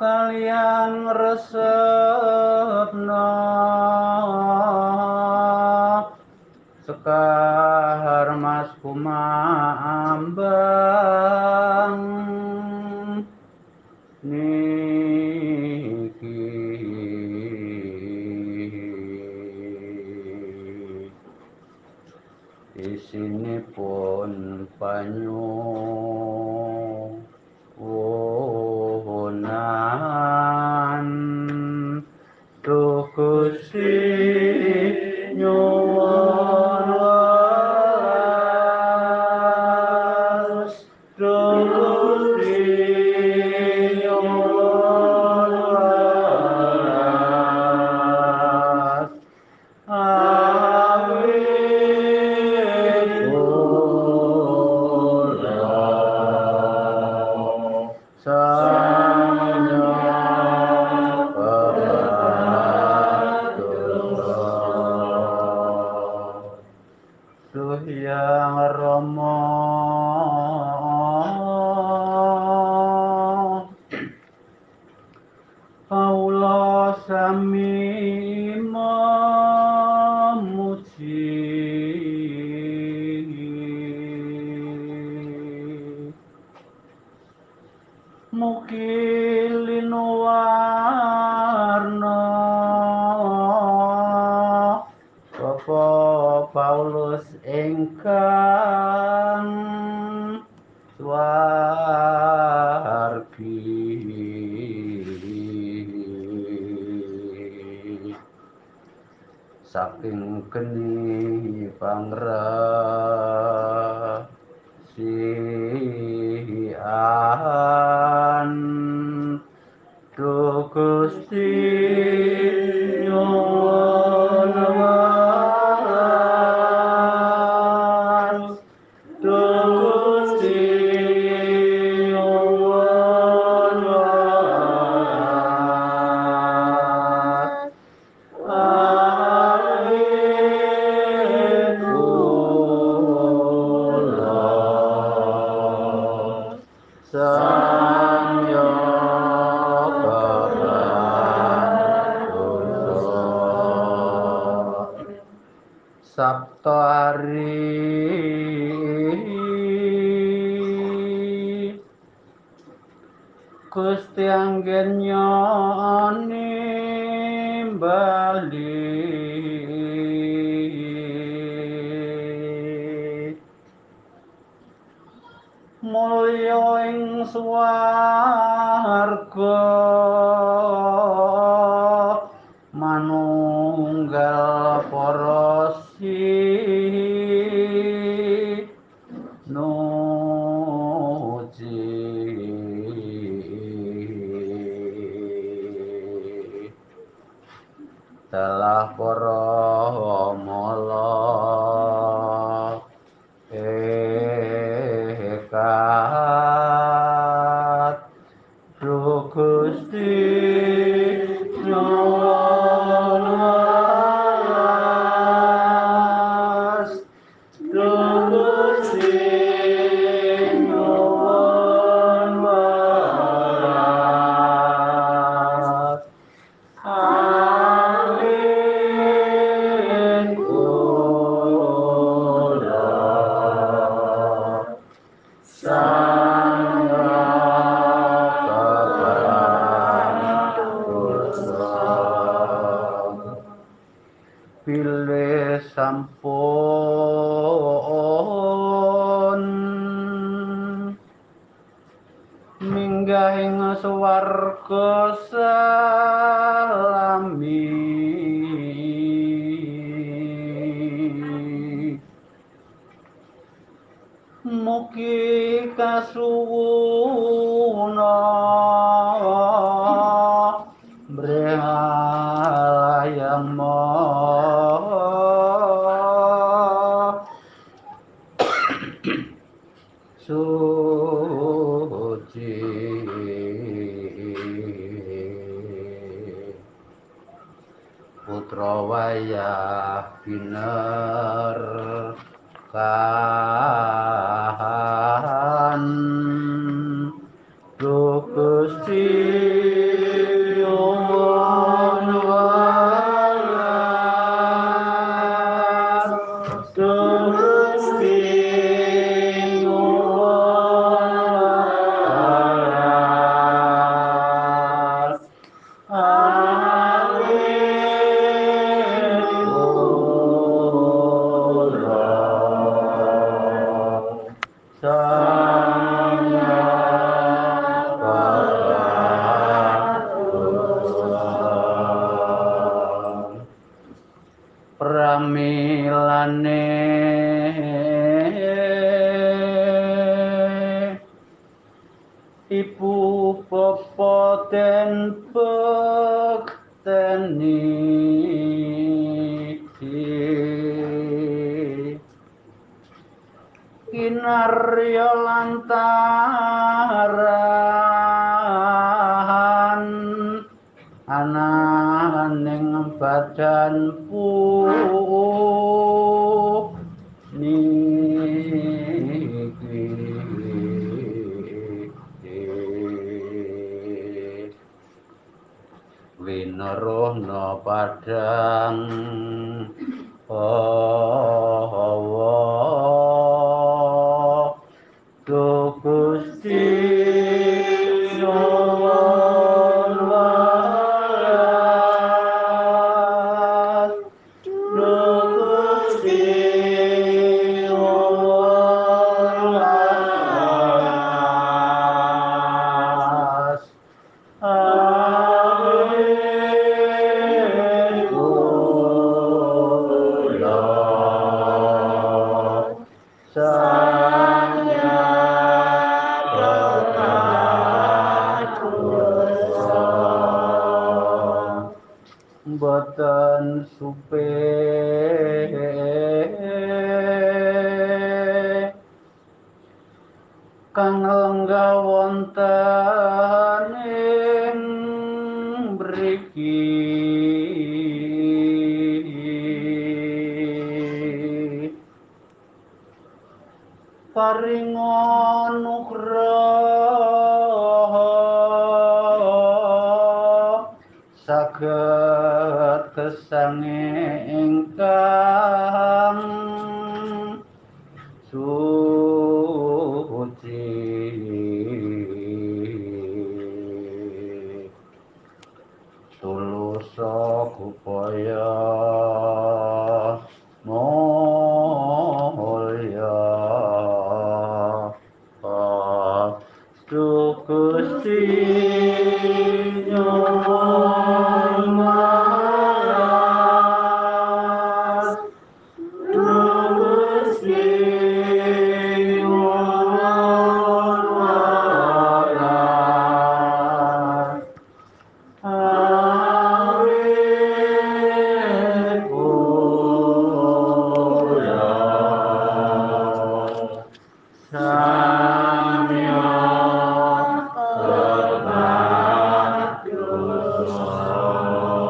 kalian resepna. Sekar mas kumambang. Niki. Di sini pun panjang Señor. mukilin warna Bapa Paulus ingkang suargi saking geni pangrah Sian Duh Gusti Nyawa Gusti anggen nyoni bali Mulya ing swarga. telah para homolo hekat Gusti Nawa munggah ing swarga salami. Mugi kasuwuna mrehalah putra wayah biner kahan Pramilane Ibu bapa den bekteni kinarya lantaran ananing badan niki winarohna padang. Hawa lenggah wonten ing mriki. Paringa nugraha saged kesange ingkang suci. Tulusa kupaya mulya. Duh Gusti